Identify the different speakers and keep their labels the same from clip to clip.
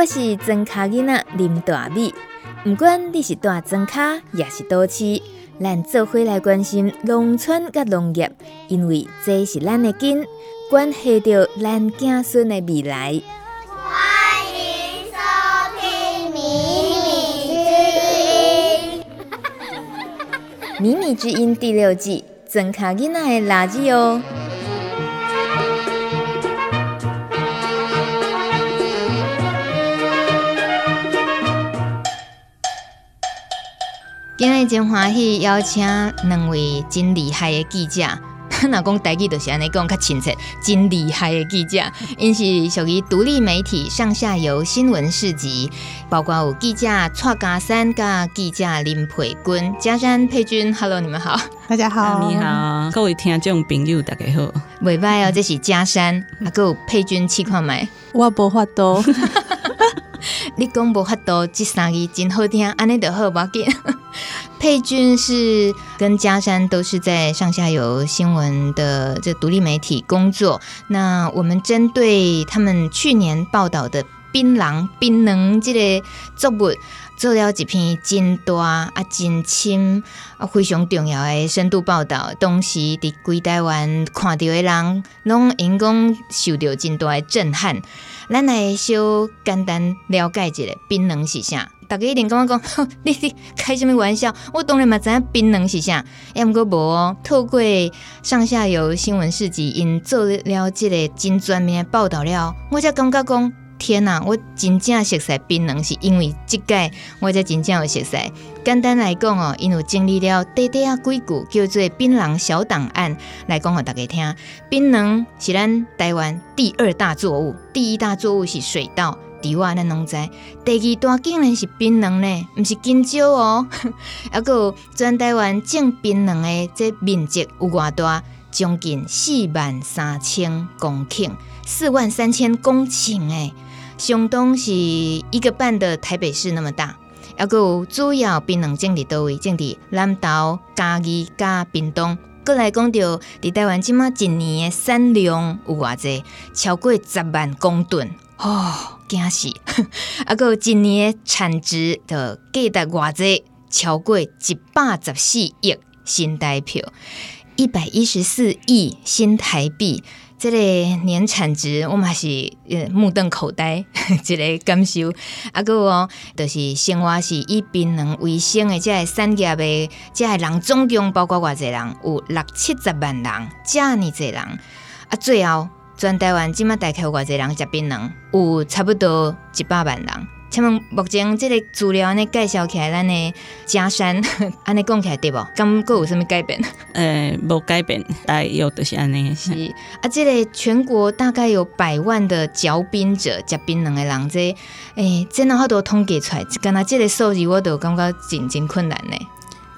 Speaker 1: 我是庄卡囡仔林大美，不管你是大庄卡，也是都市，咱做伙来关心农村甲农业，因为这是咱的根，关系着咱子孙的未来。
Speaker 2: 欢迎收听《米米之音》。
Speaker 1: 《米米之音》第六季，庄卡囡仔的垃圾哦。今日真欢喜邀请两位真厉害的记者，若讲台语就是安尼讲较亲切，真厉害的记者，因是属于独立媒体上下游新闻市集，包括有记者蔡家山、甲记者林佩君、嘉山、佩君，Hello，你们好，
Speaker 3: 大家好，
Speaker 4: 你好，各位听众朋友，大家好，
Speaker 1: 袂歹哦，这是嘉山，啊，还有佩君，试看觅，
Speaker 3: 我无法度，
Speaker 1: 你讲无法度，这三个真好听，安尼就好，无要紧。佩君是跟嘉山都是在上下游新闻的这独立媒体工作。那我们针对他们去年报道的槟榔、槟榔这个作物，做了一篇真大啊、真深啊、非常重要的深度报道。当时伫规台湾看到的人，拢因讲受到真大的震撼。咱来小简单了解一下槟榔是啥。大家一定跟我讲，你你开什么玩笑？我当然嘛知影槟榔是啥，也毋过无。透过上下游新闻市集，因做了这个真专面的报道了，我才感觉讲，天哪！我真正熟悉槟榔，是因为这届我才真正有熟悉。简单来讲哦，因为经历了短短啊几句叫做槟榔小档案来讲给大家听。槟榔是咱台湾第二大作物，第一大作物是水稻。地瓦咱拢知，第二大竟然是槟榔呢，毋是金蕉哦。还有全台湾种槟榔的这面积有偌大，将近四万三千公顷，四万三千公顷诶，相当是一个半的台北市那么大。还有主要槟榔种伫叨位，种伫南投、嘉义、加屏东。过来讲到伫台湾即马一年的产量有偌济，超过十万公吨哦。惊死！啊，个一年产值的计达偌济，超过一百十四亿新台币，一百一十四亿新台币。这个年产值，我嘛是目瞪口呆，这个感受。啊，个哦，就是生活是以槟榔为生的，这个产业的，这个人总共包括偌济人，有六七十万人，这么济人。啊，最后。全台湾即马大概有偌济人食槟榔，有差不多一百万人。请问目前这个资料呢介绍起来，咱的加山 安尼讲起来对不？感觉有什么改变？
Speaker 4: 呃，无改变，大约就是安尼。
Speaker 1: 是啊，这个全国大概有百万的嚼槟者，嚼槟榔的人，这诶、欸，真的好多统计出来，敢若这个数字，我都感觉真真困难呢。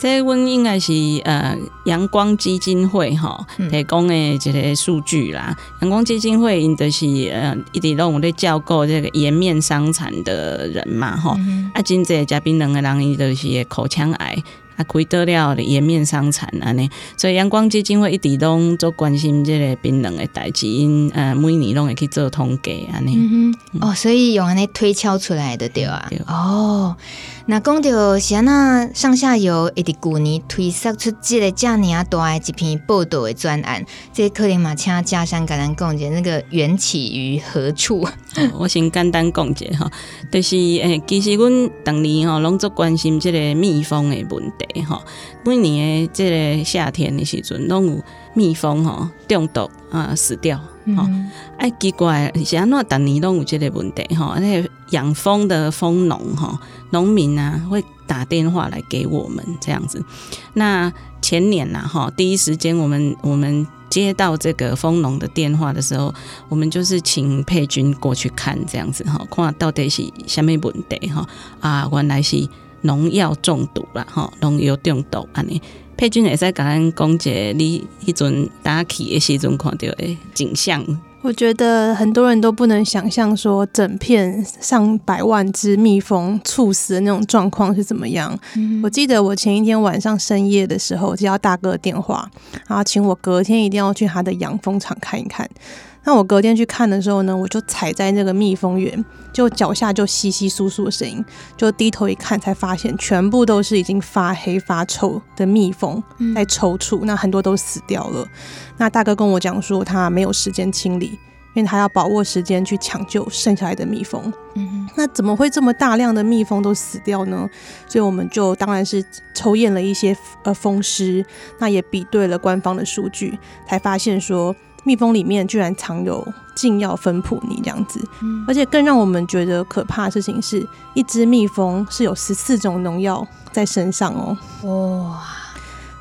Speaker 4: 这阮应该是呃阳光基金会吼提供的一个数据啦。阳、嗯、光基金会因就是呃一直拢有咧照顾这个颜面伤残的人嘛吼、嗯，啊真济食槟榔的人伊就是口腔癌。啊，开得了的颜面伤残安尼，所以阳光基金会一直拢做关心这个槟榔的代志，因呃每年拢会去做统计安尼。
Speaker 1: 哦，所以用安尼推敲出来的对啊。对哦，那讲到是安那上下游一直旧年推测出这个这么大的一篇报道的专案，这可能嘛请佳珊甲咱讲一下那个缘起于何
Speaker 4: 处？我先简单讲一下哈，就是诶、欸，其实阮当年吼拢做关心这个蜜蜂的问题。吼，每年的这个夏天的时阵，拢有蜜蜂吼中毒啊死掉。吼、嗯，哎，奇怪，是安怎逐年拢有这个问题？吼，那个养蜂的蜂农吼，农民啊会打电话来给我们这样子。那前年呐，哈，第一时间我们我们接到这个蜂农的电话的时候，我们就是请佩君过去看这样子哈，看到底是什么问题哈啊，原来是。农药中毒啦，吼，农药中毒安尼。佩君会使甲咱讲解你迄阵打起的时阵看到的景象。
Speaker 3: 我觉得很多人都不能想象说，整片上百万只蜜蜂猝死的那种状况是怎么样。嗯。我记得我前一天晚上深夜的时候接到大哥的电话，然后请我隔天一定要去他的养蜂场看一看。那我隔天去看的时候呢，我就踩在那个蜜蜂园，就脚下就窸窸窣窣的声音，就低头一看，才发现全部都是已经发黑发臭的蜜蜂在抽搐，那很多都死掉了。那大哥跟我讲说，他没有时间清理。因为他要把握时间去抢救剩下来的蜜蜂，嗯哼，那怎么会这么大量的蜜蜂都死掉呢？所以我们就当然是抽验了一些呃蜂尸，那也比对了官方的数据，才发现说蜜蜂里面居然藏有禁药芬普尼这样子，嗯，而且更让我们觉得可怕的事情是，一只蜜蜂是有十四种农药在身上哦，哇，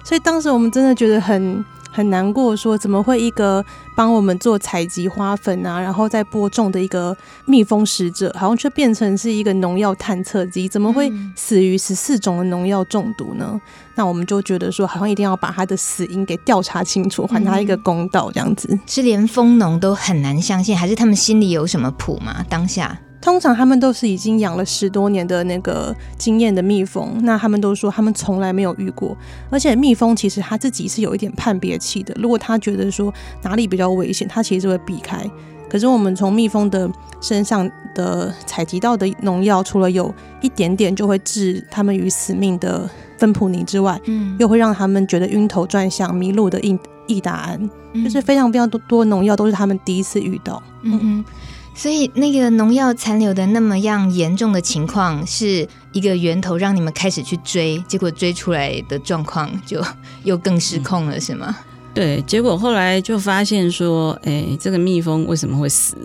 Speaker 3: 所以当时我们真的觉得很。很难过，说怎么会一个帮我们做采集花粉啊，然后再播种的一个蜜蜂使者，好像却变成是一个农药探测机？怎么会死于十四种的农药中毒呢？嗯。那我们就觉得说，好像一定要把他的死因给调查清楚，还他一个公道，这样子。
Speaker 1: 是连蜂农都很难相信，还是他们心里有什么谱吗？当下？
Speaker 3: 通常他们都是已经养了十多年的那个经验的蜜蜂，那他们都说他们从来没有遇过，而且蜜蜂其实他自己是有一点判别器的，如果他觉得说哪里比较危险，他其实就会避开。可是我们从蜜蜂的身上的采集到的农药，除了有一点点就会置他们于死命的芬普尼之外，嗯，又会让他们觉得晕头转向、迷路的易易达安，就是非常非常多多农药都是他们第一次遇到，嗯嗯。
Speaker 1: 所以那个农药残留的那么样严重的情况，是一个源头让你们开始去追，结果追出来的状况就又更失控了，是吗？
Speaker 4: 对，结果后来就发现说，哎，这个蜜蜂为什么会死？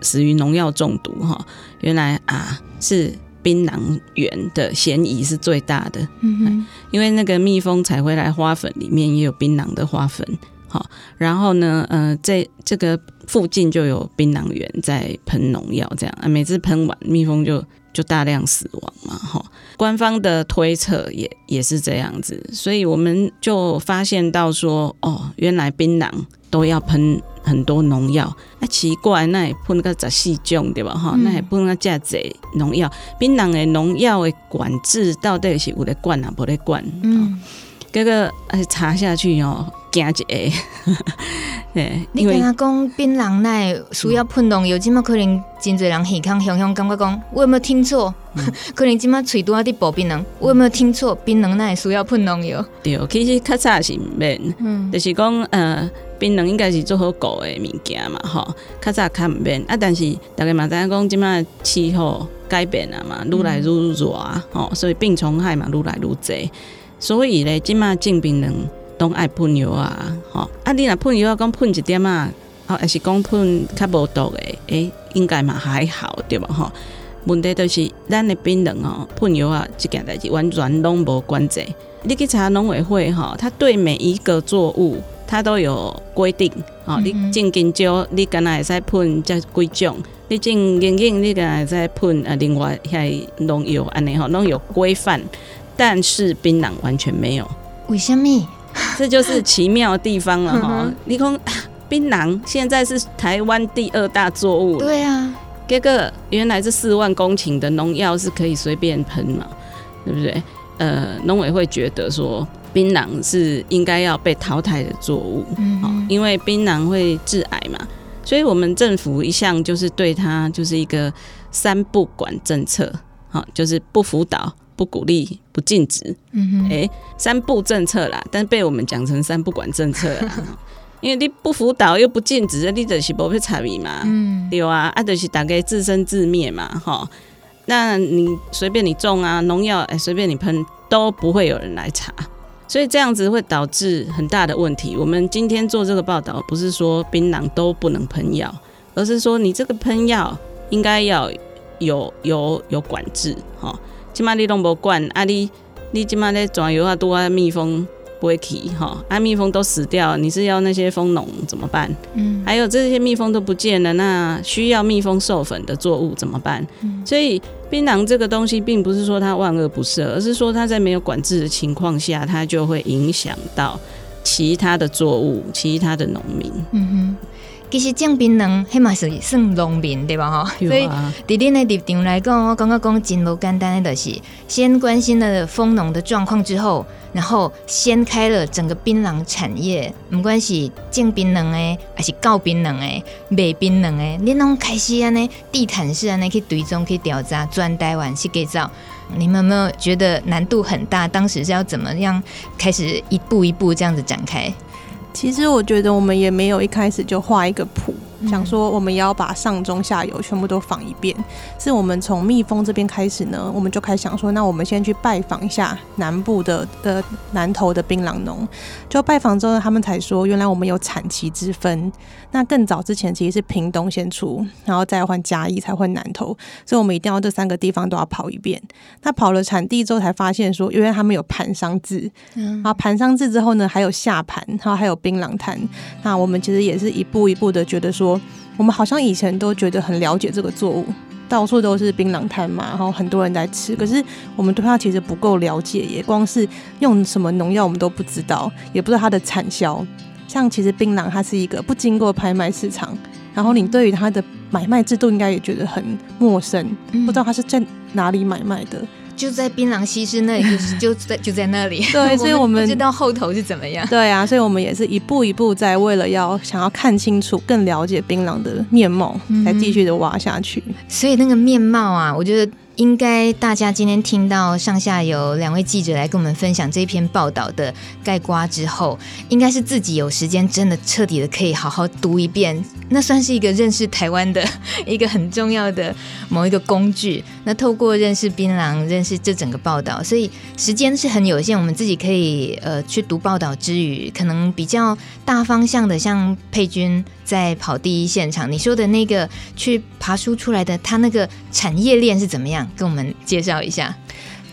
Speaker 4: 死于农药中毒哈？原来啊，是槟榔园的嫌疑是最大的。嗯哼，因为那个蜜蜂采回来花粉里面也有槟榔的花粉。好，然后呢，呃，在这个附近就有槟榔园在喷农药，这样啊，每次喷完，蜜蜂就就大量死亡嘛，哈。官方的推测也也是这样子，所以我们就发现到说，哦，原来槟榔都要喷很多农药，那奇怪，那也喷个十四种对吧？哈，那也喷个这侪农药，槟榔的农药的管制到底是有在管啊，不在管？嗯，这个哎查下去哦。惊一下，对，
Speaker 1: 你跟他讲槟榔奈需要喷农药，有这么可能真侪人耳康香香，感觉讲我有没有听错？嗯、可能这么嘴多啊，滴薄槟榔，我有没有听错？槟榔奈需要喷农药？
Speaker 4: 对，其实较早是毋免，嗯，就是讲呃，槟榔应该是做好果的物件嘛，吼，较早较毋免啊，但是大家嘛知影讲，即马气候改变啊嘛，愈来愈热，吼、嗯，所以病虫害嘛愈来愈侪，所以咧，即马种槟榔。拢爱喷药啊，吼！啊，你若喷药啊，讲喷一点啊，哦，还是讲喷较无毒诶，诶、欸，应该嘛还好，对无？吼，问题就是咱的槟榔哦，喷药啊，即件代志完全拢无关系。你去查农委会吼，他对每一个作物，他都有规定。哦、嗯，你种香蕉，你敢若会使喷这几种？你种银杏，你敢若会使喷啊？另外遐农药安尼吼，拢有规范，但是槟榔完全没有。
Speaker 1: 为什么？
Speaker 4: 这就是奇妙的地方了哈！你看，槟榔现在是台湾第二大作物。
Speaker 1: 对啊，
Speaker 4: 这个原来这四万公顷的农药是可以随便喷嘛，对不对？呃，农委会觉得说，槟榔是应该要被淘汰的作物，嗯，因为槟榔会致癌嘛，所以我们政府一向就是对它就是一个三不管政策，好，就是不辅导。不鼓励，不禁止，嗯哼，哎、欸，三不政策啦，但是被我们讲成三不管政策啦，因为你不辅导又不禁止，你就是不会参与嘛，嗯，对啊，啊，就是大概自生自灭嘛，哈，那你随便你种啊，农药哎，随便你喷都不会有人来查，所以这样子会导致很大的问题。我们今天做这个报道，不是说槟榔都不能喷药，而是说你这个喷药应该要有有有管制，哈。即马你拢无管，啊你你即马咧转油啊，多啊蜜蜂不会起吼，啊蜜蜂都死掉，你是要那些蜂农怎么办？嗯，还有这些蜜蜂都不见了，那需要蜜蜂授粉的作物怎么办？嗯，所以槟榔这个东西，并不是说它万恶不赦，而是说它在没有管制的情况下，它就会影响到其他的作物、其他的农民。嗯哼。
Speaker 1: 其实种槟榔迄嘛是算农民对吧？哈，所以伫恁的立场来讲，我感觉讲真无简单的，就是先关心了蜂农的状况之后，然后掀开了整个槟榔产业，不管是种槟榔诶，还是搞槟榔诶，卖槟榔诶，恁拢开始安尼地毯式安尼去追踪去调查，专台湾去改造。你们有没有觉得难度很大？当时是要怎么样开始一步一步这样子展开？
Speaker 3: 其实我觉得我们也没有一开始就画一个谱。想说我们也要把上中下游全部都访一遍，是我们从蜜蜂这边开始呢，我们就开始想说，那我们先去拜访一下南部的的南投的槟榔农。就拜访之后，他们才说，原来我们有产期之分。那更早之前其实是屏东先出，然后再换嘉义，才换南投，所以我们一定要这三个地方都要跑一遍。那跑了产地之后，才发现说，因为他们有盘商制，然后盘商制之后呢，还有下盘，然后还有槟榔摊。那我们其实也是一步一步的觉得说。说我们好像以前都觉得很了解这个作物，到处都是槟榔摊嘛，然后很多人在吃。可是我们对它其实不够了解，也光是用什么农药我们都不知道，也不知道它的产销。像其实槟榔它是一个不经过拍卖市场，然后你对于它的买卖制度应该也觉得很陌生，不知道它是在哪里买卖的。
Speaker 1: 就在槟榔西施那里，就是 就在就在那里。
Speaker 3: 对，所以我们
Speaker 1: 不知道后头是怎么样。
Speaker 3: 对啊，所以我们也是一步一步在为了要想要看清楚、更了解槟榔的面貌，才继续的挖下去。
Speaker 1: 所以那个面貌啊，我觉得。应该大家今天听到上下有两位记者来跟我们分享这篇报道的盖瓜之后，应该是自己有时间真的彻底的可以好好读一遍，那算是一个认识台湾的 一个很重要的某一个工具。那透过认识槟榔，认识这整个报道，所以时间是很有限，我们自己可以呃去读报道之余，可能比较大方向的，像佩君在跑第一现场，你说的那个去爬书出来的，他那个产业链是怎么样？跟我们介绍一下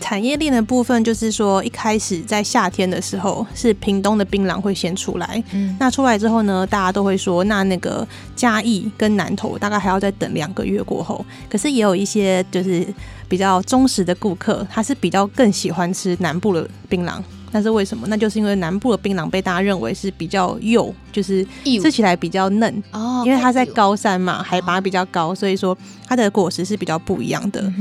Speaker 3: 产业链的部分，就是说一开始在夏天的时候，是屏东的槟榔会先出来。嗯，那出来之后呢，大家都会说，那那个嘉义跟南投大概还要再等两个月过后。可是也有一些就是比较忠实的顾客，他是比较更喜欢吃南部的槟榔。那是为什么？那就是因为南部的槟榔被大家认为是比较幼，就是吃起来比较嫩哦。因为它在高山嘛，海拔比较高，所以说它的果实是比较不一样的。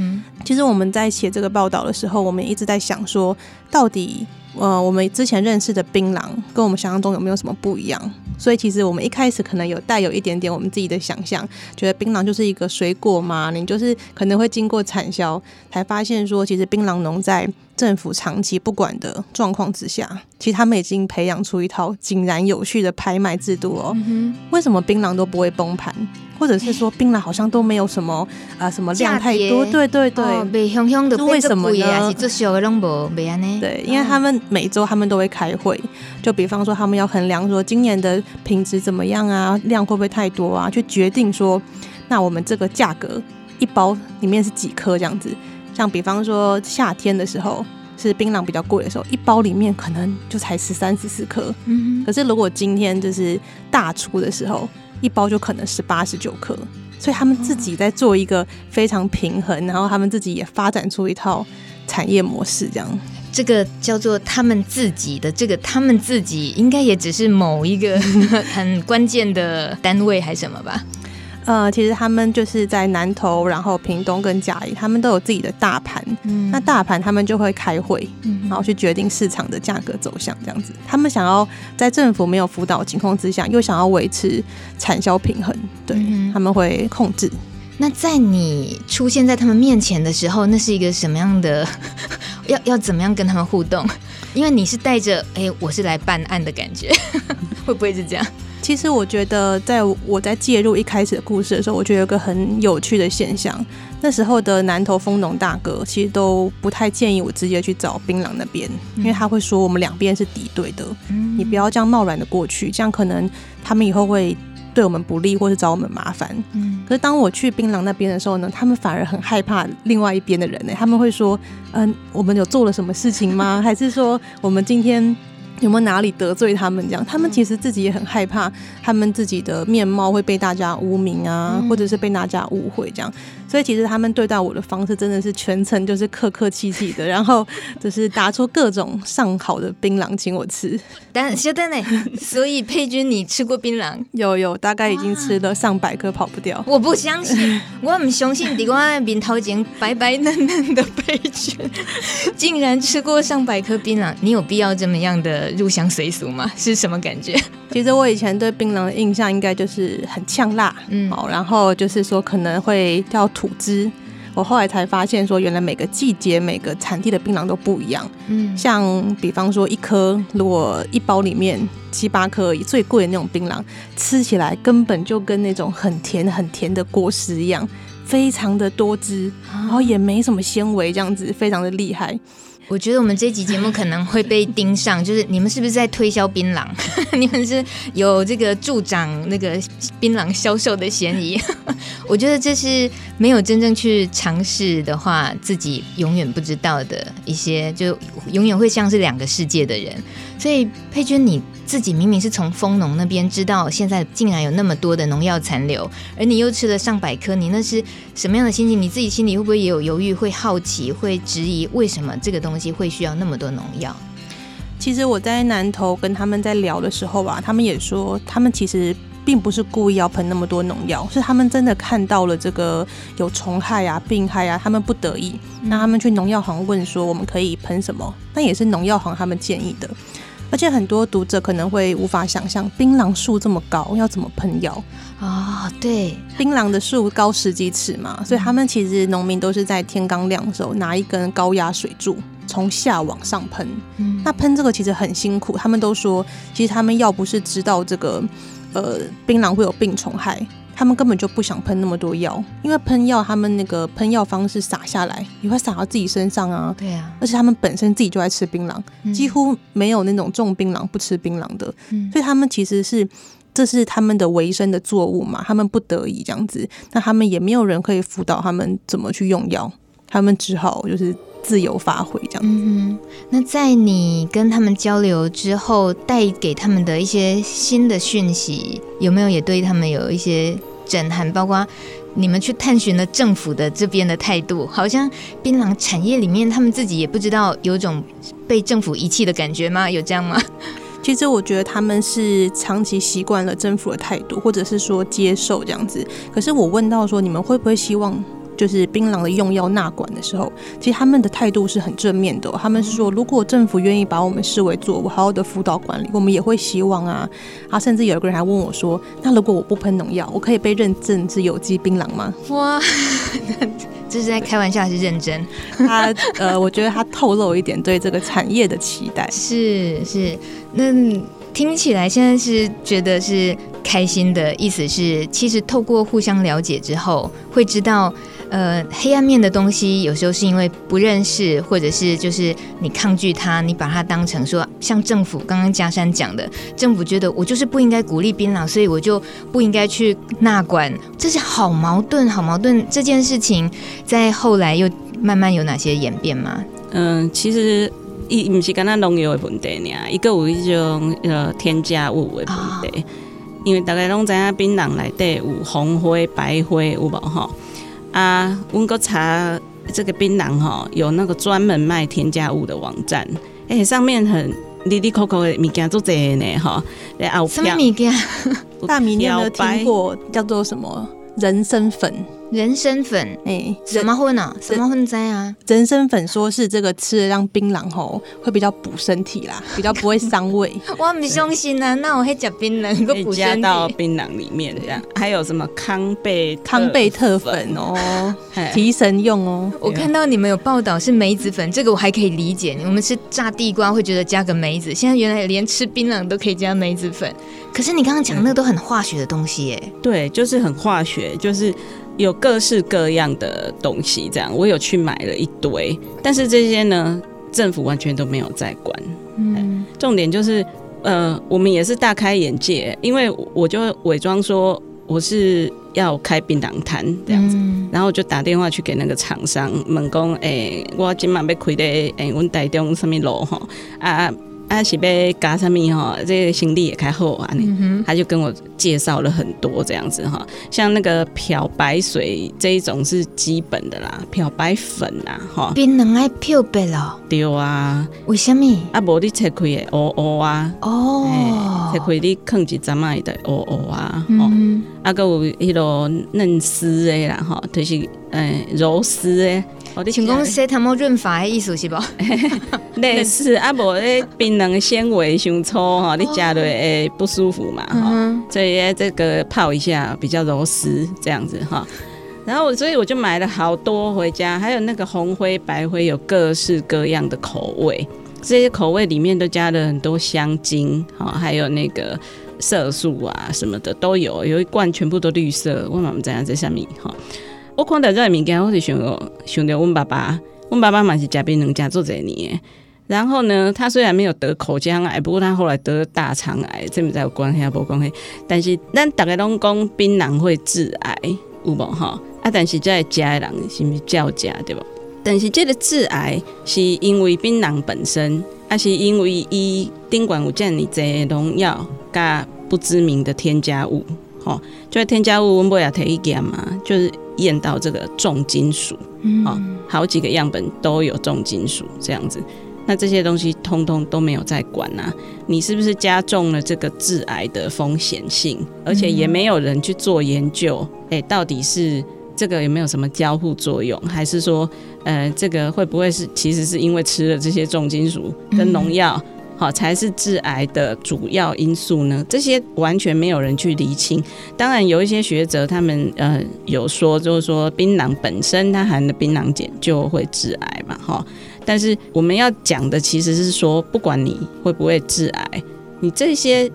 Speaker 3: 其实我们在写这个报道的时候，我们也一直在想说，到底呃，我们之前认识的槟榔跟我们想象中有没有什么不一样？所以其实我们一开始可能有带有一点点我们自己的想象，觉得槟榔就是一个水果嘛，你就是可能会经过产销，才发现说，其实槟榔农在。政府长期不管的状况之下，其实他们已经培养出一套井然有序的拍卖制度哦。嗯、为什么槟榔都不会崩盘，或者是说槟榔好像都没有什么啊、呃、什么量太多？对对对，
Speaker 1: 哦、是为什么呢？
Speaker 3: 对，因为他们每周他们都会开会，就比方说他们要衡量说今年的品质怎么样啊，量会不会太多啊，去决定说那我们这个价格一包里面是几颗这样子。像比方说夏天的时候是槟榔比较贵的时候，一包里面可能就才十三十四颗。嗯，可是如果今天就是大出的时候，一包就可能是八十九克。所以他们自己在做一个非常平衡，然后他们自己也发展出一套产业模式，这样。
Speaker 1: 这个叫做他们自己的这个，他们自己应该也只是某一个 很关键的单位还是什么吧。
Speaker 3: 呃，其实他们就是在南投，然后屏东跟嘉义，他们都有自己的大盘。嗯，那大盘他们就会开会，然后去决定市场的价格走向，这样子。他们想要在政府没有辅导情况之下，又想要维持产销平衡，对，他们会控制。
Speaker 1: 那在你出现在他们面前的时候，那是一个什么样的？要要怎么样跟他们互动？因为你是带着“哎，我是来办案的感觉”，会不会是这样？
Speaker 3: 其实我觉得，在我在介入一开始的故事的时候，我觉得有个很有趣的现象。那时候的南投蜂农大哥其实都不太建议我直接去找槟榔那边，因为他会说我们两边是敌对的，你不要这样贸然的过去，这样可能他们以后会对我们不利，或是找我们麻烦。可是当我去槟榔那边的时候呢，他们反而很害怕另外一边的人呢，他们会说：“嗯，我们有做了什么事情吗？还是说我们今天？”有没有哪里得罪他们？这样，他们其实自己也很害怕，他们自己的面貌会被大家污名啊，嗯、或者是被大家误会这样。所以其实他们对待我的方式真的是全程就是客客气气的，然后就是打出各种上好的槟榔请我吃。
Speaker 1: 但是等等，所以佩君你吃过槟榔？
Speaker 3: 有有，大概已经吃了上百颗，跑不掉。
Speaker 1: 我不相信，我不相信，底瓜面头前白白嫩嫩的佩君，竟然吃过上百颗槟榔。你有必要这么样的入乡随俗吗？是什么感觉？
Speaker 3: 其实我以前对槟榔的印象应该就是很呛辣，嗯，好，然后就是说可能会掉吐汁。我后来才发现说，原来每个季节、每个产地的槟榔都不一样。嗯，像比方说一颗，如果一包里面七八颗而已，最贵的那种槟榔，吃起来根本就跟那种很甜很甜的果实一样，非常的多汁，然后也没什么纤维，这样子非常的厉害。
Speaker 1: 我觉得我们这集节目可能会被盯上，就是你们是不是在推销槟榔？你们是有这个助长那个槟榔销售的嫌疑。我觉得这是没有真正去尝试的话，自己永远不知道的一些，就永远会像是两个世界的人。所以佩君，你自己明明是从蜂农那边知道，现在竟然有那么多的农药残留，而你又吃了上百颗，你那是什么样的心情？你自己心里会不会也有犹豫、会好奇、会质疑，为什么这个东西会需要那么多农药？
Speaker 3: 其实我在南投跟他们在聊的时候啊，他们也说，他们其实并不是故意要喷那么多农药，是他们真的看到了这个有虫害啊、病害啊，他们不得已，那他们去农药行问说，我们可以喷什么？那也是农药行他们建议的。而且很多读者可能会无法想象，槟榔树这么高，要怎么喷药
Speaker 1: 啊？哦，对，
Speaker 3: 槟榔的树高十几尺嘛，所以他们其实农民都是在天刚亮的时候拿一根高压水柱从下往上喷。嗯，那喷这个其实很辛苦，他们都说，其实他们要不是知道这个，呃，槟榔会有病虫害。他们根本就不想喷那么多药，因为喷药他们那个喷药方式撒下来也会撒到自己身上啊。
Speaker 1: 对啊，
Speaker 3: 而且他们本身自己就爱吃槟榔，嗯、几乎没有那种种槟榔不吃槟榔的。嗯、所以他们其实是这是他们的维生的作物嘛，他们不得已这样子，那他们也没有人可以辅导他们怎么去用药，他们只好就是。自由发挥这样子。
Speaker 1: 嗯，那在你跟他们交流之后，带给他们的一些新的讯息，有没有也对他们有一些震撼？包括你们去探寻了政府的这边的态度，好像槟榔产业里面，他们自己也不知道有种被政府遗弃的感觉吗？有这样吗？
Speaker 3: 其实我觉得他们是长期习惯了政府的态度，或者是说接受这样子。可是我问到说，你们会不会希望？就是槟榔的用药纳管的时候，其实他们的态度是很正面的。他们是说，如果政府愿意把我们视为作物，好好的辅导管理，我们也会希望啊。啊，甚至有一个人还问我说：“那如果我不喷农药，我可以被认证是有机槟榔吗？”哇，
Speaker 1: 这是在开玩笑还是认真？
Speaker 3: 他呃，我觉得他透露一点对这个产业的期待。
Speaker 1: 是是，那听起来现在是觉得是开心的意思是，其实透过互相了解之后，会知道。呃，黑暗面的东西有时候是因为不认识，或者是就是你抗拒它，你把它当成说，像政府刚刚嘉山讲的，政府觉得我就是不应该鼓励槟榔，所以我就不应该去纳管，这是好矛盾，好矛盾。这件事情在后来又慢慢有哪些演变吗？
Speaker 4: 嗯、呃，其实伊不是干那农药的问题呢，一个有一种呃添加物的问题，哦、因为大家拢知影槟榔内底有红灰、白灰有无哈？啊，温哥查这个槟榔哈，有那个专门卖添加物的网站，哎、欸，上面很滴滴扣扣的物件做这呢哈，
Speaker 1: 什么物件？
Speaker 3: 大米你有没有听过叫做什么人参粉？
Speaker 1: 人参粉，哎、欸，什么混啊？什么混在啊？
Speaker 3: 人参粉说是这个吃了让槟榔吼会比较补身体啦，比较不会伤胃。
Speaker 1: 我不相信啊，那我会加槟榔，可以
Speaker 4: 加到槟榔里面这样。还有什么康贝
Speaker 3: 康贝特粉哦，提神用哦。
Speaker 1: 我看到你们有报道是梅子粉，这个我还可以理解。我们吃炸地瓜会觉得加个梅子，现在原来连吃槟榔都可以加梅子粉。可是你刚刚讲那个都很化学的东西耶？
Speaker 4: 对，就是很化学，就是。有各式各样的东西，这样我有去买了一堆，但是这些呢，政府完全都没有在管。嗯，重点就是，呃，我们也是大开眼界，因为我就伪装说我是要开槟榔摊这样子，嗯、然后我就打电话去给那个厂商，问讲，诶、欸，我今晚要开的，诶、欸，我台中什么路哈啊？啊是要加什么哈？这个心地也开好啊，嗯、他就跟我介绍了很多这样子哈，像那个漂白水这一种是基本的啦，漂白粉啦哈。
Speaker 1: 槟榔爱漂白咯？
Speaker 4: 对啊。
Speaker 1: 为什么？
Speaker 4: 啊，无你切开的乌乌啊。
Speaker 1: 哦。
Speaker 4: 切开你放一阵仔的乌乌啊。嗯。啊，个有迄个嫩丝的啦哈，就是诶柔丝的。
Speaker 1: 请讲说他们润发的意思是不？
Speaker 4: 类似 啊，无咧槟榔纤维伤粗哈，你加落会不舒服嘛哈，所以这个泡一下比较柔丝这样子哈。然后我所以我就买了好多回家，还有那个红灰白灰有各式各样的口味，这些口味里面都加了很多香精哈，还有那个色素啊什么的都有，有一罐全部都绿色，我妈妈在在下面哈。我看到这个物件，我是想到想到阮爸爸，阮爸爸嘛是食槟榔食做侪年。然后呢，他虽然没有得口腔癌，不过他后来得了大肠癌，这毋知有关系啊，无关系。但是咱大家拢讲槟榔会致癌，有无哈？啊，但是这食的人是毋是照食对不？但是这个致癌是因为槟榔本身，还是因为伊顶管有这么侪农药加不知名的添加物？吼，就是添加物，阮不也提一点嘛，就是。验到这个重金属，嗯、哦，好几个样本都有重金属这样子，那这些东西通通都没有在管啊，你是不是加重了这个致癌的风险性？而且也没有人去做研究，哎、欸，到底是这个有没有什么交互作用，还是说，呃，这个会不会是其实是因为吃了这些重金属跟农药？好，才是致癌的主要因素呢？这些完全没有人去厘清。当然，有一些学者他们呃有说，就是说槟榔本身它含的槟榔碱就会致癌嘛，哈。但是我们要讲的其实是说，不管你会不会致癌，你这些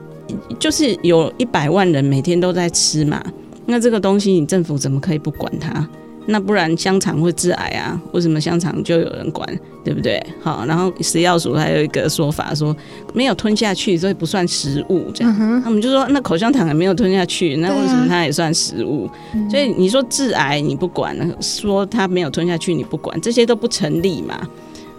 Speaker 4: 就是有一百万人每天都在吃嘛，那这个东西你政府怎么可以不管它？那不然香肠会致癌啊？为什么香肠就有人管，对不对？好，然后食药署还有一个说法说没有吞下去，所以不算食物。这样，嗯、他们就说那口香糖也没有吞下去，那为什么它也算食物？啊、所以你说致癌你不管，说它没有吞下去你不管，这些都不成立嘛。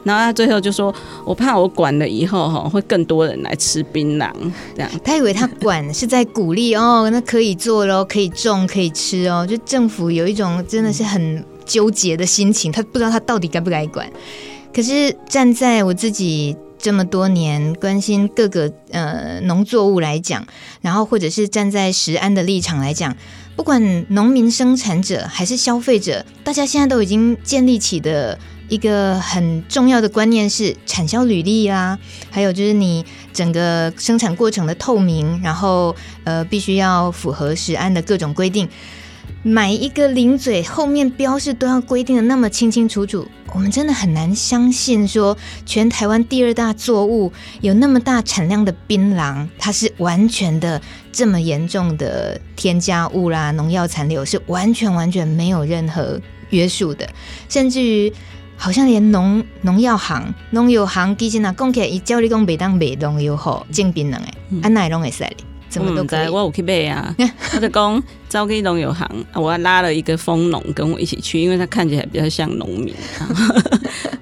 Speaker 4: 然后他最后就说：“我怕我管了以后哈，会更多人来吃槟榔。”这样，
Speaker 1: 他以为他管是在鼓励哦，那可以做喽，可以种，可以吃哦。就政府有一种真的是很纠结的心情，他不知道他到底该不该管。可是站在我自己这么多年关心各个呃农作物来讲，然后或者是站在食安的立场来讲，不管农民、生产者还是消费者，大家现在都已经建立起的。一个很重要的观念是产销履历啊，还有就是你整个生产过程的透明，然后呃必须要符合食安的各种规定。买一个零嘴后面标示都要规定的那么清清楚楚，我们真的很难相信说全台湾第二大作物有那么大产量的槟榔，它是完全的这么严重的添加物啦、农药残留是完全完全没有任何约束的，甚至于。好像连农农药行、农药行，其实呐，讲起来，伊教你讲袂当卖农药好，种槟榔诶，安奈拢会使哩，怎么都可以。我有去买啊，他就讲走去农药行，我还拉了一个蜂农跟我一起去，因为他看起来比较像农民。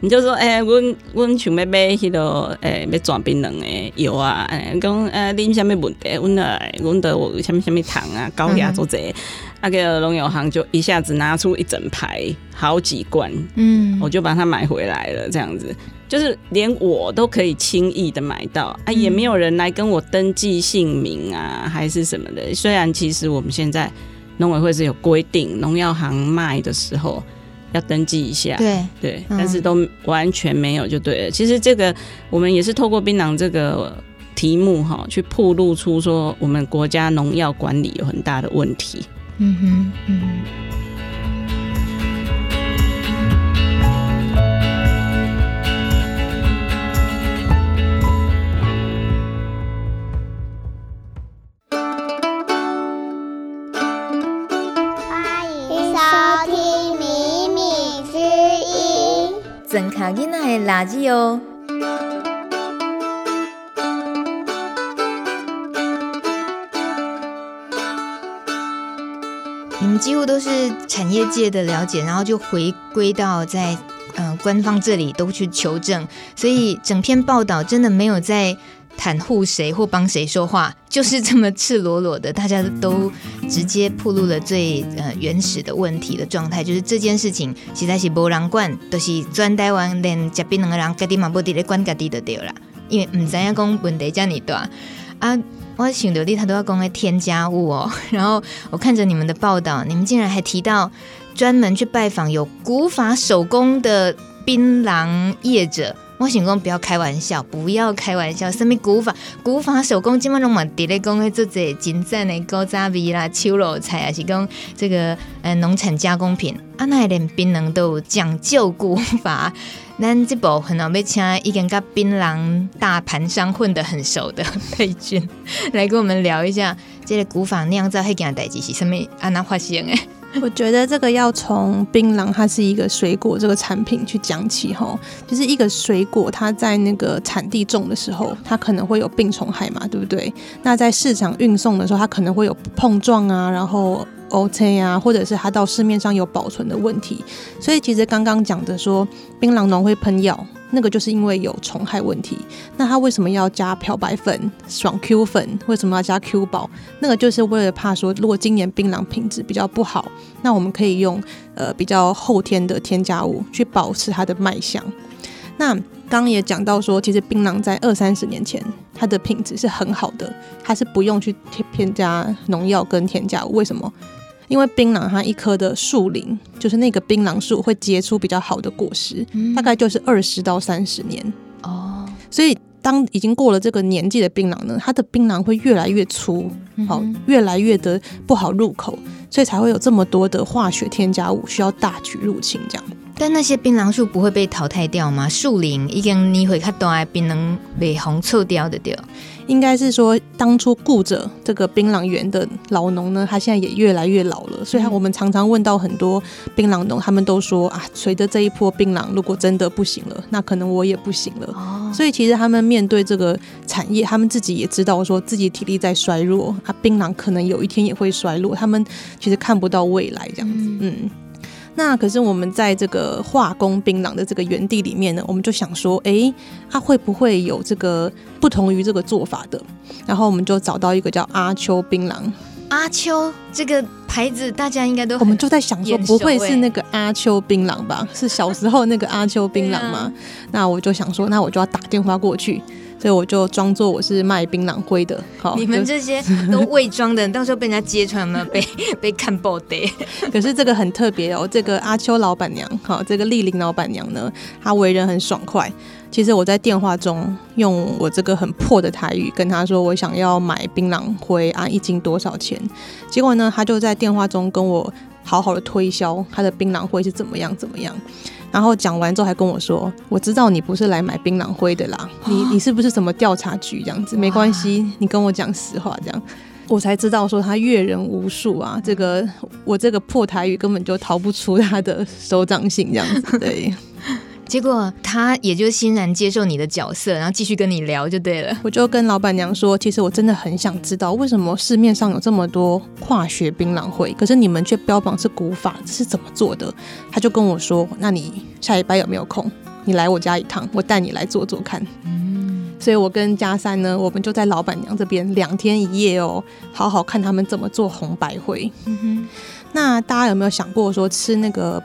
Speaker 1: 你就说，哎、欸，阮阮想要买迄个，诶、欸，要转槟榔诶药啊，讲，诶，啉啥物问题？阮来，阮得有啥物啥物糖啊，高压做这。那个农药行就一下子拿出一整排好几罐，嗯，我就把它买回来了。这样子，就是连我都可以轻易的买到啊，也没有人来跟我登记姓名啊，还是什么的。虽然其实我们现在农委会是有规定，农药行卖的时候要登记一下，对对，但是都完全没有就对了。其实这个我们也是透过槟榔这个题目哈，去曝露出说我们国家农药管理有很大的问题。嗯哼，嗯哼。
Speaker 2: 欢迎收听《米米之音》。
Speaker 1: 真卡囡仔的垃圾哦。几乎都是产业界的了解，然后就回归到在呃官方这里都去求证，所以整篇报道真的没有在袒护谁或帮谁说话，就是这么赤裸裸的，大家都直接暴露了最呃原始的问题的状态，就是这件事情实在是无人管，都、就是专台湾连食槟榔的人家己嘛不得咧管家己就对了，因为唔知影讲问题这么大啊。我想到你他都要公开添加物哦，然后我看着你们的报道，你们竟然还提到专门去拜访有古法手工的槟榔业者。我想讲不要开玩笑，不要开玩笑。什么古法古法手工，基本拢嘛伫咧讲，做这真正的古早味啦、手路菜啊，是讲这个呃农产加工品。啊，那连槟榔都有讲究古法。咱这部分哦，要请一间跟槟榔大盘商混得很熟的佩君 来跟我们聊一下，这个古法酿造迄件代志是什么啊？那发生诶。
Speaker 3: 我觉得这个要从槟榔它是一个水果这个产品去讲起吼，就是一个水果它在那个产地种的时候，它可能会有病虫害嘛，对不对？那在市场运送的时候，它可能会有碰撞啊，然后。OK 啊，或者是它到市面上有保存的问题，所以其实刚刚讲的说槟榔农会喷药，那个就是因为有虫害问题。那他为什么要加漂白粉、爽 Q 粉？为什么要加 Q 宝？那个就是为了怕说，如果今年槟榔品质比较不好，那我们可以用呃比较后天的添加物去保持它的卖相。那刚刚也讲到说，其实槟榔在二三十年前，它的品质是很好的，它是不用去添加农药跟添加物。为什么？因为槟榔它一棵的树龄，就是那个槟榔树会结出比较好的果实，大概就是二十到三十年哦。所以当已经过了这个年纪的槟榔呢，它的槟榔会越来越粗，好，越来越的不好入口，所以才会有这么多的化学添加物需要大举入侵这样。
Speaker 1: 但那些槟榔树不会被淘汰掉吗？树林已经你会看到槟榔被红臭掉的掉。
Speaker 3: 应该是说，当初顾着这个槟榔园的老农呢，他现在也越来越老了。所以，我们常常问到很多槟榔农，他们都说啊，随着这一波槟榔如果真的不行了，那可能我也不行了。哦。所以，其实他们面对这个产业，他们自己也知道说自己体力在衰弱啊，槟榔可能有一天也会衰落。他们其实看不到未来这样子，嗯。嗯那可是我们在这个化工槟榔的这个园地里面呢，我们就想说，哎，它会不会有这个不同于这个做法的？然后我们就找到一个叫阿秋槟榔。
Speaker 1: 阿秋这个牌子大家应该都，
Speaker 3: 我们就在想说，不会是那个阿秋槟榔吧？是小时候那个阿秋槟榔吗？那我就想说，那我就要打电话过去。所以我就装作我是卖槟榔灰的，好，
Speaker 1: 你们这些都伪装的，到时候被人家揭穿了，被被看爆的。
Speaker 3: 可是这个很特别哦，这个阿秋老板娘，好，这个丽玲老板娘呢，她为人很爽快。其实我在电话中用我这个很破的台语跟她说，我想要买槟榔灰啊，一斤多少钱？结果呢，她就在电话中跟我好好的推销她的槟榔灰是怎么样怎么样。然后讲完之后还跟我说：“我知道你不是来买槟榔灰的啦，你你是不是什么调查局这样子？没关系，你跟我讲实话这样，我才知道说他阅人无数啊，这个我这个破台语根本就逃不出他的手掌心这样子，对。”
Speaker 1: 结果他也就欣然接受你的角色，然后继续跟你聊就对了。
Speaker 3: 我就跟老板娘说，其实我真的很想知道，为什么市面上有这么多化学槟榔灰，可是你们却标榜是古法，这是怎么做的？他就跟我说，那你下礼拜有没有空？你来我家一趟，我带你来做做看。嗯，所以我跟嘉三呢，我们就在老板娘这边两天一夜哦，好好看他们怎么做红白灰。嗯哼，那大家有没有想过说吃那个？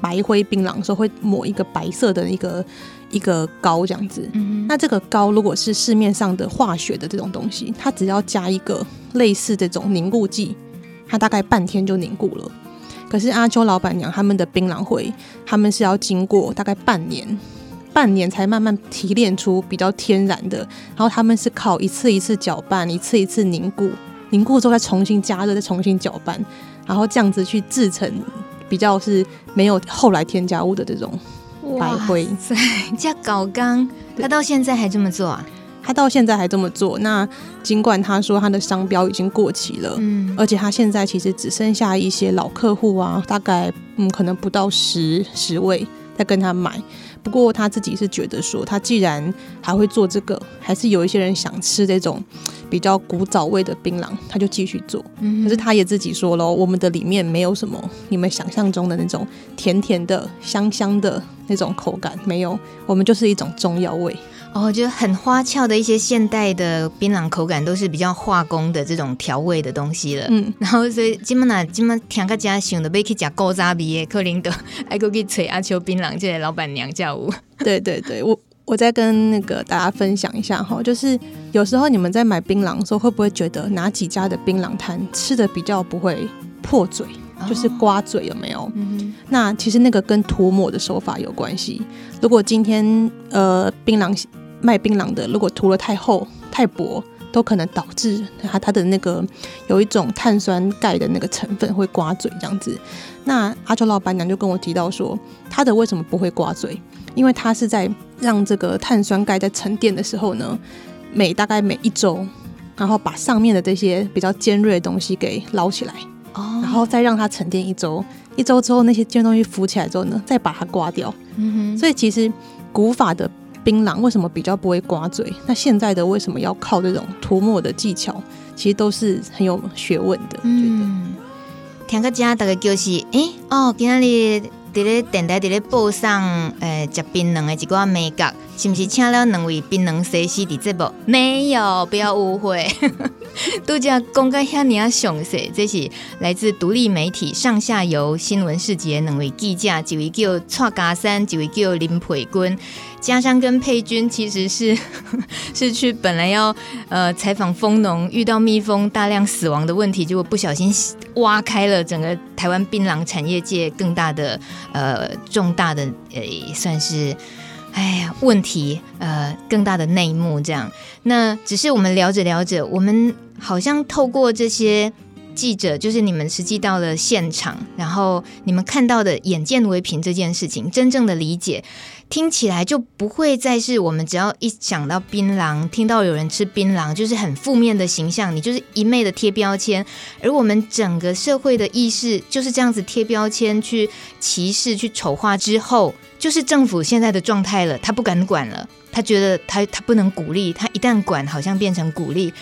Speaker 3: 白灰槟榔的时候会抹一个白色的一个一个膏这样子，嗯，那这个膏如果是市面上的化学的这种东西，它只要加一个类似这种凝固剂，它大概半天就凝固了。可是阿秋老板娘他们的槟榔灰，他们是要经过大概半年，半年才慢慢提炼出比较天然的，然后他们是靠一次一次搅拌，一次一次凝固，凝固之后再重新加热，再重新搅拌，然后这样子去制成。比较是没有后来添加物的这种白灰，
Speaker 1: 叫搞刚，他到现在还这么做啊？
Speaker 3: 他到现在还这么做。那尽管他说他的商标已经过期了，嗯，而且他现在其实只剩下一些老客户啊，大概嗯可能不到十十位在跟他买。不过他自己是觉得说，他既然还会做这个，还是有一些人想吃这种比较古早味的槟榔，他就继续做。嗯，可是他也自己说了，我们的里面没有什么你们想象中的那种甜甜的、香香的那种口感，没有，我们就是一种中药味。
Speaker 1: 哦，我觉得很花俏的一些现代的槟榔口感，都是比较化工的这种调味的东西了。嗯，然后所以今麦那，今麦听个家想的，要去吃古早味的，可能都爱过去找阿秋槟榔这个老板娘叫我。
Speaker 3: 对对对，我我再跟那个大家分享一下哈，就是有时候你们在买槟榔的时候，会不会觉得哪几家的槟榔摊吃的比较不会破嘴？就是刮嘴有没有？嗯、那其实那个跟涂抹的手法有关系。如果今天呃槟榔卖槟榔的，如果涂了太厚太薄，都可能导致它它的那个有一种碳酸钙的那个成分会刮嘴这样子。那阿秋老板娘就跟我提到说，他的为什么不会刮嘴？因为他是在让这个碳酸钙在沉淀的时候呢，每大概每一周，然后把上面的这些比较尖锐的东西给捞起来。然后再让它沉淀一周，一周之后那些尖东西浮起来之后呢，再把它刮掉。嗯哼。所以其实古法的槟榔为什么比较不会刮嘴？那现在的为什么要靠这种涂抹的技巧？其实都是很有学问的。嗯。
Speaker 1: 听个家大概就是，诶哦，今天你在咧电台在咧播上，诶，食槟榔的一个美角，是不是请了两位槟榔师师的节目？没有，不要误会。都讲公开下你要详细，这是来自独立媒体上下游新闻世界两位记者，一位叫蔡家山，一位叫林培君。家山跟佩君其实是是去本来要呃采访蜂农，遇到蜜蜂大量死亡的问题，结果不小心挖开了整个台湾槟榔产业界更大的呃重大的呃算是。哎呀，问题呃，更大的内幕这样，那只是我们聊着聊着，我们好像透过这些记者，就是你们实际到了现场，然后你们看到的眼见为凭这件事情，真正的理解。听起来就不会再是我们只要一想到槟榔，听到有人吃槟榔，就是很负面的形象，你就是一昧的贴标签。而我们整个社会的意识就是这样子贴标签、去歧视、去丑化之后，就是政府现在的状态了。他不敢管了，他觉得他他不能鼓励，他一旦管，好像变成鼓励。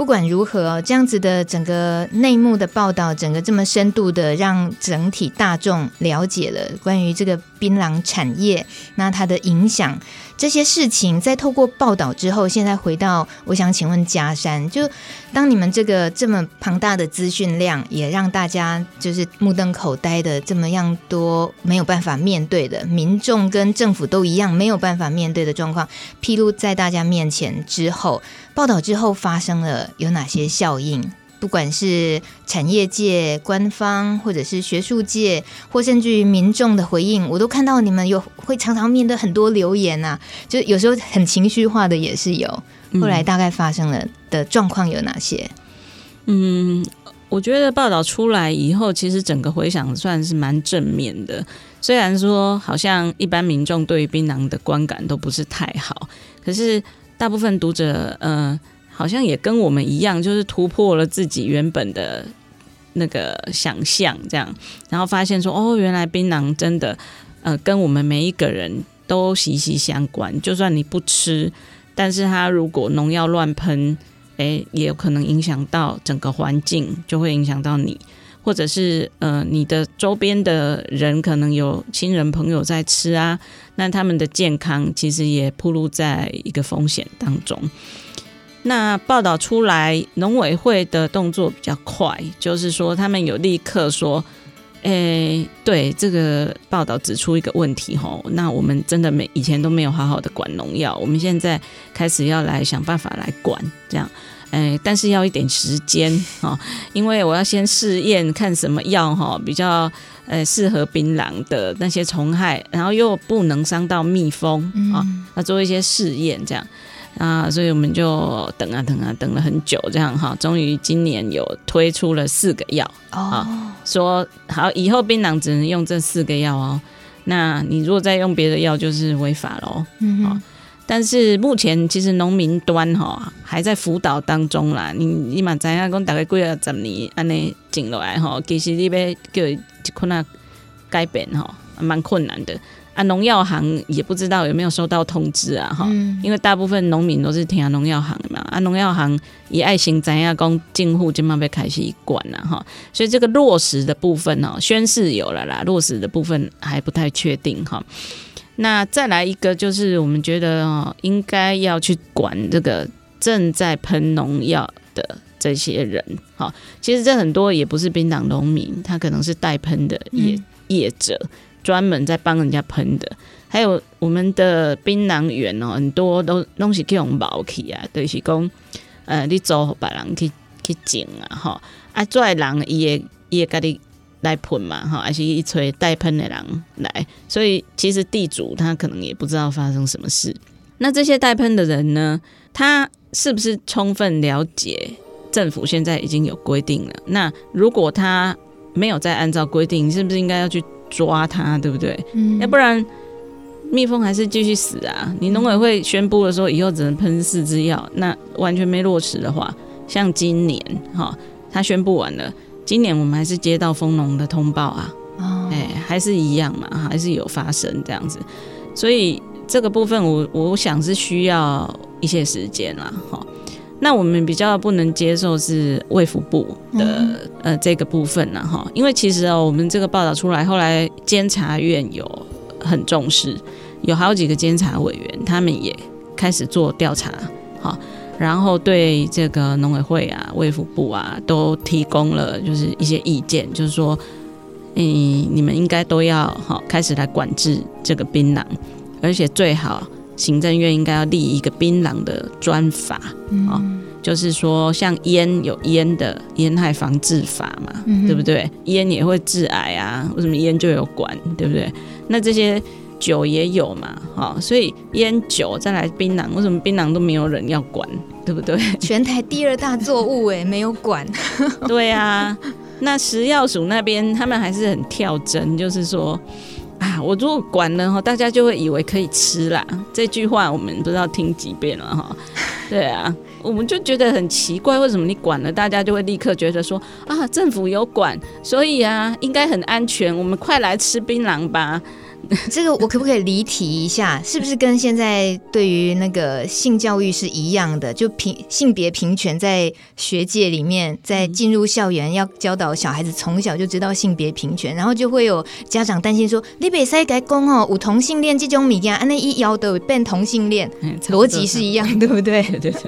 Speaker 1: 不管如何，这样子的整个内幕的报道，整个这么深度的让整体大众了解了关于这个槟榔产业，那它的影响。这些事情在透过报道之后，现在回到，我想请问嘉珊，就当你们这个这么庞大的资讯量，也让大家就是目瞪口呆的这么样多没有办法面对的民众跟政府都一样没有办法面对的状况披露在大家面前之后，报道之后发生了有哪些效应？不管是产业界、官方，或者是学术界，或甚至于民众的回应，我都看到你们有会常常面对很多留言啊，就有时候很情绪化的也是有。后来大概发生了的状况有哪些？
Speaker 4: 嗯，我觉得报道出来以后，其实整个回响算是蛮正面的。虽然说好像一般民众对于槟榔的观感都不是太好，可是大部分读者，嗯、呃。好像也跟我们一样，就是突破了自己原本的那个想象，这样，然后发现说，哦，原来槟榔真的，呃，跟我们每一个人都息息相关。就算你不吃，但是它如果农药乱喷，诶，也有可能影响到整个环境，就会影响到你，或者是呃，你的周边的人可能有亲人朋友在吃啊，那他们的健康其实也暴露在一个风险当中。那报道出来，农委会的动作比较快，就是说他们有立刻说，诶、欸，对这个报道指出一个问题吼，那我们真的没以前都没有好好的管农药，我们现在开始要来想办法来管，这样，诶、欸，但是要一点时间哦，因为我要先试验看什么药哈比较呃适合槟榔的那些虫害，然后又不能伤到蜜蜂啊，要做一些试验这样。啊，所以我们就等啊等啊等了很久，这样哈，终于今年有推出了四个药啊，说好以后槟榔只能用这四个药哦。那你如果再用别的药，就是违法喽。嗯哼，但是目前其实农民端哈还在辅导当中啦。你你嘛知影讲大概几啊十年安尼进来哈，其实你要叫一困难改变哈，蛮困难的。啊，农药行也不知道有没有收到通知啊，哈、嗯，因为大部分农民都是听农药行的嘛，啊，农药行也爱心怎样讲进户就慢慢开始管了哈，所以这个落实的部分呢，宣示有了啦，落实的部分还不太确定哈。那再来一个，就是我们觉得哦，应该要去管这个正在喷农药的这些人。好，其实这很多也不是槟榔农民，他可能是代喷的业业者，专门在帮人家喷的。还有我们的槟榔园哦，很多都东西可以用毛去啊，就是讲，呃，你租别人去去种啊，哈，啊，做的人伊也伊也跟你。来喷嘛，哈，还是一吹带喷的人来，所以其实地主他可能也不知道发生什么事。那这些带喷的人呢，他是不是充分了解政府现在已经有规定了？那如果他没有再按照规定，是不是应该要去抓它，对不对？嗯，要不然蜜蜂还是继续死啊。你农委会宣布了说以后只能喷四支药，那完全没落实的话，像今年哈，他宣布完了。今年我们还是接到蜂农的通报啊，哎、oh. 欸，还是一样嘛，还是有发生这样子，所以这个部分我我想是需要一些时间啦，哈。那我们比较不能接受是卫福部的、mm -hmm. 呃这个部分呢，哈，因为其实哦，我们这个报道出来，后来监察院有很重视，有好几个监察委员，他们也开始做调查，哈。然后对这个农委会啊、卫福部啊，都提供了就是一些意见，就是说，嗯，你们应该都要好开始来管制这个槟榔，而且最好行政院应该要立一个槟榔的专法啊、嗯，就是说像烟有烟的烟害防治法嘛、嗯，对不对？烟也会致癌啊，为什么烟就有管，对不对？那这些。酒也有嘛，哈，所以烟酒再来槟榔，为什么槟榔都没有人要管，对不对？
Speaker 1: 全台第二大作物哎，没有管。
Speaker 4: 对啊，那食药署那边他们还是很跳针，就是说啊，我如果管了哈，大家就会以为可以吃啦。这句话我们不知道听几遍了哈。对啊，我们就觉得很奇怪，为什么你管了，大家就会立刻觉得说啊，政府有管，所以啊，应该很安全，我们快来吃槟榔吧。
Speaker 1: 这个我可不可以离题一下？是不是跟现在对于那个性教育是一样的？就平性别平权在学界里面，在进入校园要教导小孩子从小就知道性别平权，然后就会有家长担心说：“你别塞该公哦，有同性恋这种物件，安那一摇的变同性恋，逻辑是一样，对不对？”对对对。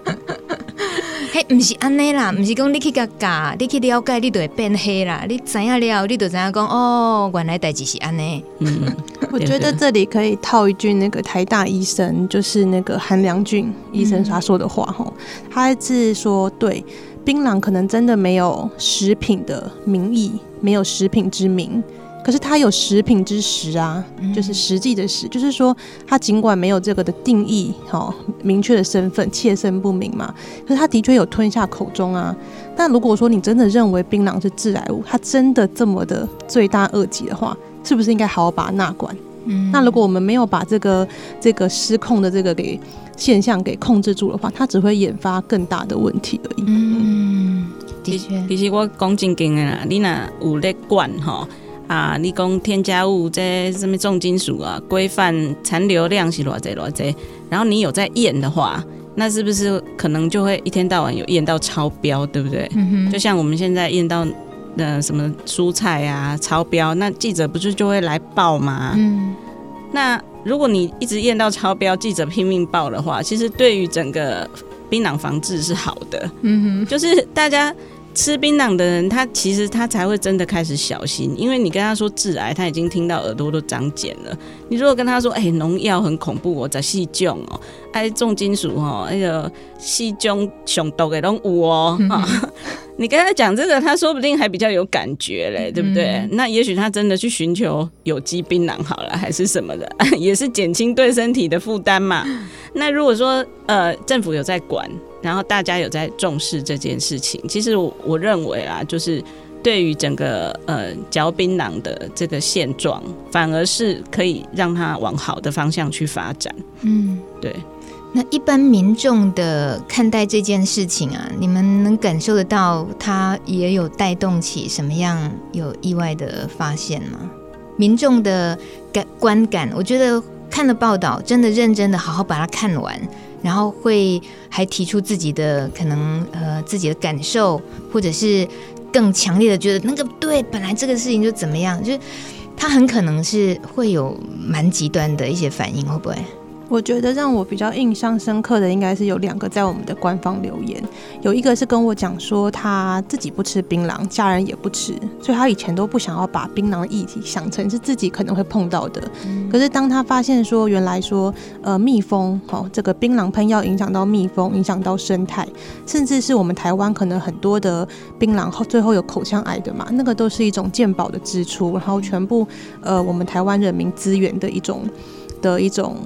Speaker 1: 嘿，不是安尼啦，不是讲你去甲教，你去了解，你就会变黑啦。你知影了，你就知影讲哦，原来代志是安尼。
Speaker 3: 嗯，我觉得这里可以套一句那个台大医生，就是那个韩良俊医生他说的话吼、嗯，他是说对，槟榔可能真的没有食品的名义，没有食品之名。可是它有食品之实啊，就是实际的实，就是说它尽管没有这个的定义，哈，明确的身份，切身不明嘛。可是它的确有吞下口中啊。但如果说你真的认为槟榔是致癌物，它真的这么的罪大恶极的话，是不是应该好好把它纳管？嗯。那如果我们没有把这个这个失控的这个给现象给控制住的话，它只会引发更大的问题而已。
Speaker 1: 嗯，的确。
Speaker 4: 其实我讲正经的啦，你若有咧管哈。啊，你讲添加物这什么重金属啊，规范残留量是偌济偌济，然后你有在验的话，那是不是可能就会一天到晚有验到超标，对不对？就像我们现在验到呃什么蔬菜啊超标，那记者不是就会来报吗？嗯。那如果你一直验到超标，记者拼命报的话，其实对于整个槟榔防治是好的。嗯哼。就是大家。吃槟榔的人，他其实他才会真的开始小心，因为你跟他说致癌，他已经听到耳朵都长茧了。你如果跟他说，哎、欸，农药很恐怖，我在细种哦，哎，重金属哦，那个细菌熊毒的拢有哦，你跟他讲这个，他说不定还比较有感觉嘞，对不对？嗯、那也许他真的去寻求有机槟榔好了，还是什么的，也是减轻对身体的负担嘛。那如果说呃，政府有在管。然后大家有在重视这件事情，其实我我认为啊，就是对于整个呃嚼槟榔的这个现状，反而是可以让它往好的方向去发展。嗯，对。
Speaker 1: 那一般民众的看待这件事情啊，你们能感受得到，它也有带动起什么样有意外的发现吗？民众的感观感，我觉得看了报道，真的认真的好好把它看完。然后会还提出自己的可能呃自己的感受，或者是更强烈的觉得那个对，本来这个事情就怎么样，就是他很可能是会有蛮极端的一些反应，会不会？
Speaker 3: 我觉得让我比较印象深刻的应该是有两个在我们的官方留言，有一个是跟我讲说他自己不吃槟榔，家人也不吃，所以他以前都不想要把槟榔的议题想成是自己可能会碰到的。嗯、可是当他发现说原来说呃蜜蜂哦这个槟榔喷药影响到蜜蜂，影响到生态，甚至是我们台湾可能很多的槟榔后最后有口腔癌的嘛，那个都是一种健保的支出，然后全部呃我们台湾人民资源的一种的一种。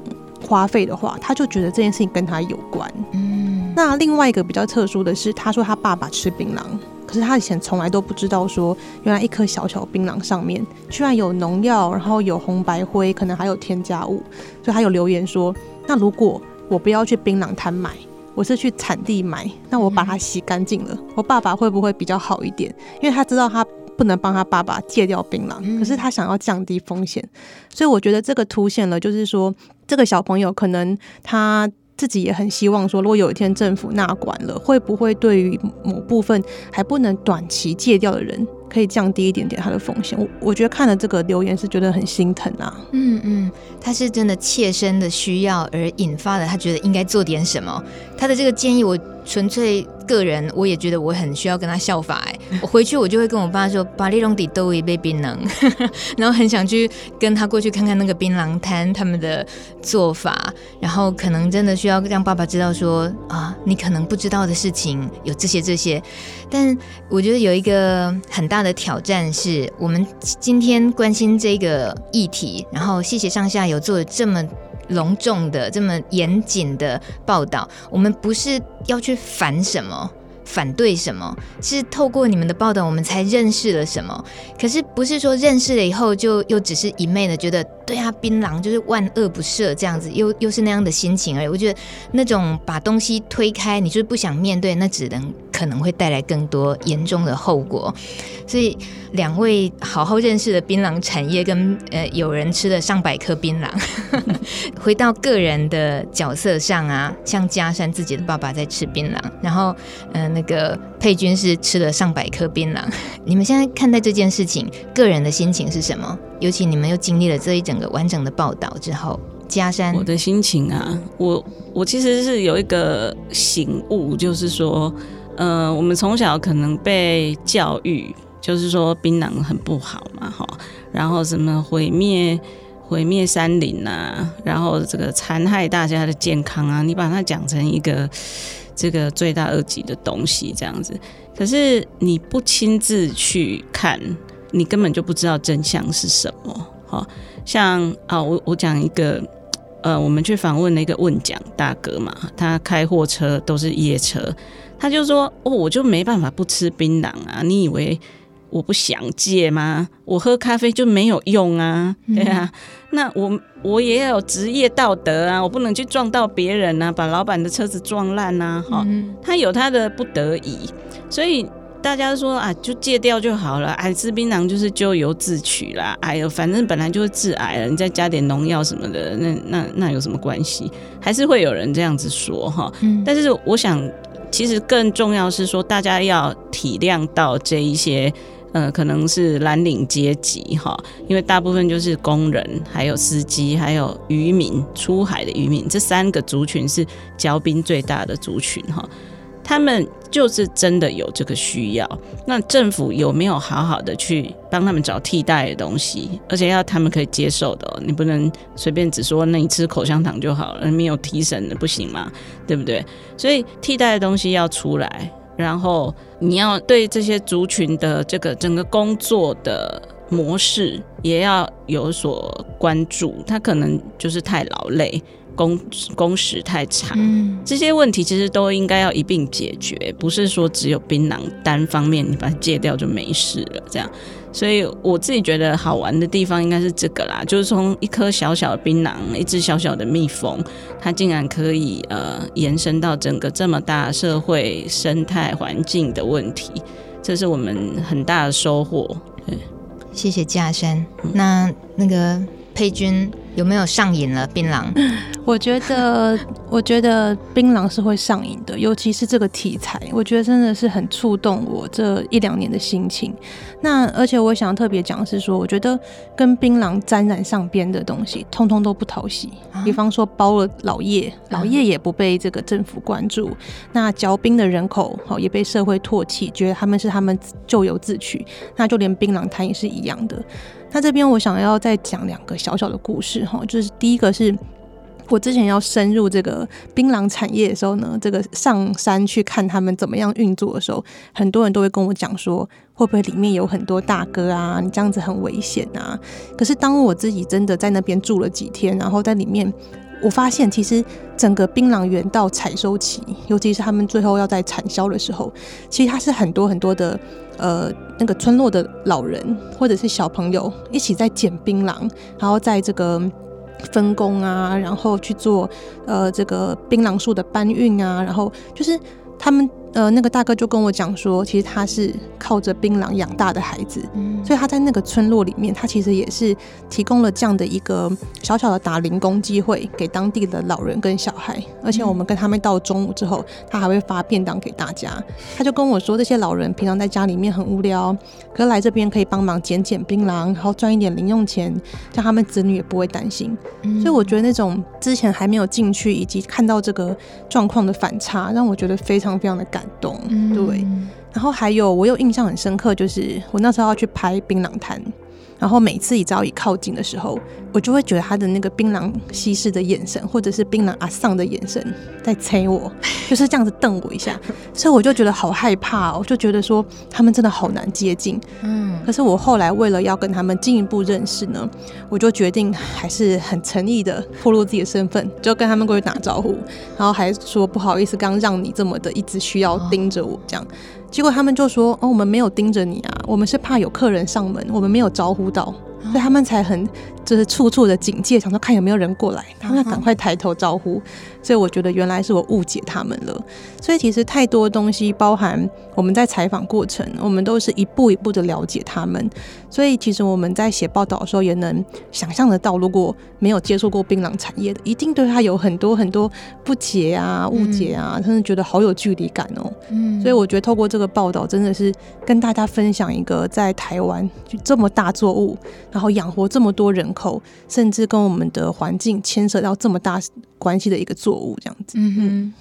Speaker 3: 花费的话，他就觉得这件事情跟他有关。嗯，那另外一个比较特殊的是，他说他爸爸吃槟榔，可是他以前从来都不知道说，原来一颗小小槟榔上面居然有农药，然后有红白灰，可能还有添加物。所以他有留言说，那如果我不要去槟榔摊买，我是去产地买，那我把它洗干净了，我爸爸会不会比较好一点？因为他知道他。不能帮他爸爸戒掉槟榔，可是他想要降低风险，所以我觉得这个凸显了，就是说这个小朋友可能他自己也很希望说，如果有一天政府纳管了，会不会对于某部分还不能短期戒掉的人，可以降低一点点他的风险？我我觉得看了这个留言是觉得很心疼啊。嗯嗯，
Speaker 1: 他是真的切身的需要而引发的，他觉得应该做点什么。他的这个建议，我纯粹。个人我也觉得我很需要跟他效法哎，我回去我就会跟我爸说，巴黎龙底都一杯槟榔，然后很想去跟他过去看看那个槟榔摊他们的做法，然后可能真的需要让爸爸知道说啊，你可能不知道的事情有这些这些，但我觉得有一个很大的挑战是我们今天关心这个议题，然后谢谢上下有做这么。隆重的这么严谨的报道，我们不是要去烦什么、反对什么，是透过你们的报道，我们才认识了什么。可是不是说认识了以后就又只是一昧的觉得，对啊，槟榔就是万恶不赦这样子，又又是那样的心情而已。我觉得那种把东西推开，你就是不想面对，那只能可能会带来更多严重的后果。所以两位好好认识的槟榔产业，跟呃有人吃了上百颗槟榔，回到个人的角色上啊，像佳珊自己的爸爸在吃槟榔，然后呃那个佩君是吃了上百颗槟榔。你们现在看待这件事情，个人的心情是什么？尤其你们又经历了这一整个完整的报道之后，加山，
Speaker 4: 我的心情啊，我我其实是有一个醒悟，就是说，呃，我们从小可能被教育。就是说槟榔很不好嘛，哈，然后什么毁灭毁灭山林啊，然后这个残害大家的健康啊，你把它讲成一个这个罪大恶极的东西这样子，可是你不亲自去看，你根本就不知道真相是什么。好，像啊，我我讲一个，呃，我们去访问了一个问讲大哥嘛，他开货车都是夜车，他就说哦，我就没办法不吃槟榔啊，你以为？我不想戒吗？我喝咖啡就没有用啊，对啊。那我我也要有职业道德啊，我不能去撞到别人啊，把老板的车子撞烂啊。哈、嗯，他有他的不得已，所以大家说啊，就戒掉就好了。哎，吃槟榔就是咎由自取啦。哎呦，反正本来就是致癌了，你再加点农药什么的，那那那有什么关系？还是会有人这样子说哈。嗯、但是我想，其实更重要是说，大家要体谅到这一些。呃，可能是蓝领阶级哈，因为大部分就是工人，还有司机，还有渔民，出海的渔民，这三个族群是交兵最大的族群哈。他们就是真的有这个需要，那政府有没有好好的去帮他们找替代的东西，而且要他们可以接受的，你不能随便只说那你吃口香糖就好了，没有提神的不行吗？对不对？所以替代的东西要出来。然后你要对这些族群的这个整个工作的模式也要有所关注，他可能就是太劳累，工工时太长，嗯，这些问题其实都应该要一并解决，不是说只有槟榔单方面你把它戒掉就没事了这样。所以我自己觉得好玩的地方应该是这个啦，就是从一颗小小的槟榔，一只小小的蜜蜂，它竟然可以呃延伸到整个这么大社会生态环境的问题，这是我们很大的收获。对，
Speaker 1: 谢谢嘉轩。那那个佩君，有没有上瘾了槟榔？
Speaker 3: 我觉得，我觉得槟榔是会上瘾的，尤其是这个题材，我觉得真的是很触动我这一两年的心情。那而且我想特别讲的是说，我觉得跟槟榔沾染上边的东西，通通都不讨喜。啊、比方说包了老叶，老叶也不被这个政府关注，嗯、那嚼槟的人口好也被社会唾弃，觉得他们是他们咎由自取。那就连槟榔摊也是一样的。那这边我想要再讲两个小小的故事哈，就是第一个是我之前要深入这个槟榔产业的时候呢，这个上山去看他们怎么样运作的时候，很多人都会跟我讲说，会不会里面有很多大哥啊？你这样子很危险啊！可是当我自己真的在那边住了几天，然后在里面。我发现，其实整个槟榔园到采收期，尤其是他们最后要在产销的时候，其实它是很多很多的呃那个村落的老人或者是小朋友一起在捡槟榔，然后在这个分工啊，然后去做呃这个槟榔树的搬运啊，然后就是他们。呃，那个大哥就跟我讲说，其实他是靠着槟榔养大的孩子，嗯，所以他在那个村落里面，他其实也是提供了这样的一个小小的打零工机会给当地的老人跟小孩。而且我们跟他们到中午之后，他还会发便当给大家。他就跟我说，这些老人平常在家里面很无聊，可是来这边可以帮忙捡捡槟榔，然后赚一点零用钱，叫他们子女也不会担心。所以我觉得那种之前还没有进去，以及看到这个状况的反差，让我觉得非常非常的感。懂，对，然后还有我有印象很深刻，就是我那时候要去拍槟榔摊。然后每次只要一靠近的时候，我就会觉得他的那个槟榔西施的眼神，或者是槟榔阿桑的眼神在催我，就是这样子瞪我一下，所以我就觉得好害怕哦，我就觉得说他们真的好难接近。嗯，可是我后来为了要跟他们进一步认识呢，我就决定还是很诚意的透露自己的身份，就跟他们过去打招呼，然后还说不好意思，刚让你这么的一直需要盯着我这样。结果他们就说：“哦，我们没有盯着你啊，我们是怕有客人上门，我们没有招呼到，所以他们才很就是处处的警戒，想说看有没有人过来，他们要赶快抬头招呼。”所以我觉得原来是我误解他们了。所以其实太多东西，包含我们在采访过程，我们都是一步一步的了解他们。所以其实我们在写报道的时候，也能想象得到，如果没有接触过槟榔产业的，一定对他有很多很多不解啊、误解啊，真的觉得好有距离感哦。嗯。所以我觉得透过这个报道，真的是跟大家分享一个在台湾就这么大作物，然后养活这么多人口，甚至跟我们的环境牵涉到这么大关系的一个作物，这样子。嗯哼，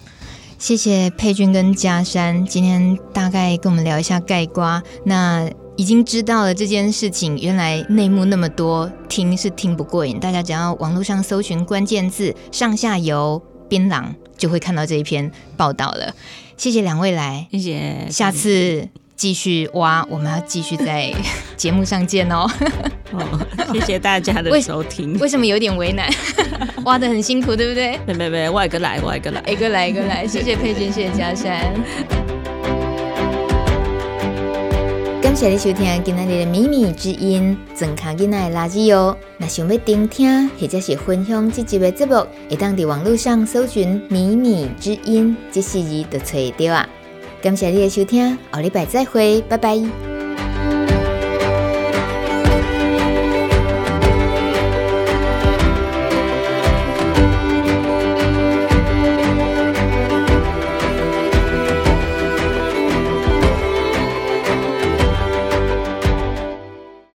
Speaker 1: 谢谢佩君跟嘉山，今天大概跟我们聊一下盖瓜。那已经知道了这件事情，原来内幕那么多，听是听不过瘾。大家只要网络上搜寻关键字“上下游槟榔”，就会看到这一篇报道了。谢谢两位来，
Speaker 4: 谢谢，
Speaker 1: 下次。继续挖，我们要继续在 节目上见哦。
Speaker 4: 哦，谢谢大家的收听。
Speaker 1: 为，为什么有点为难？挖得很辛苦，对不对？
Speaker 4: 没没没，外一个来，外一个来，
Speaker 1: 一个来一个来。谢谢佩君，谢谢佳珊。感谢你收听今天的米米之音，全卡囡仔的垃圾哦。那想要听听或者是分享这集的节目，会当在网络上搜寻米米之音，这四字就找到啊。感谢你的收听，下礼拜再会，拜拜。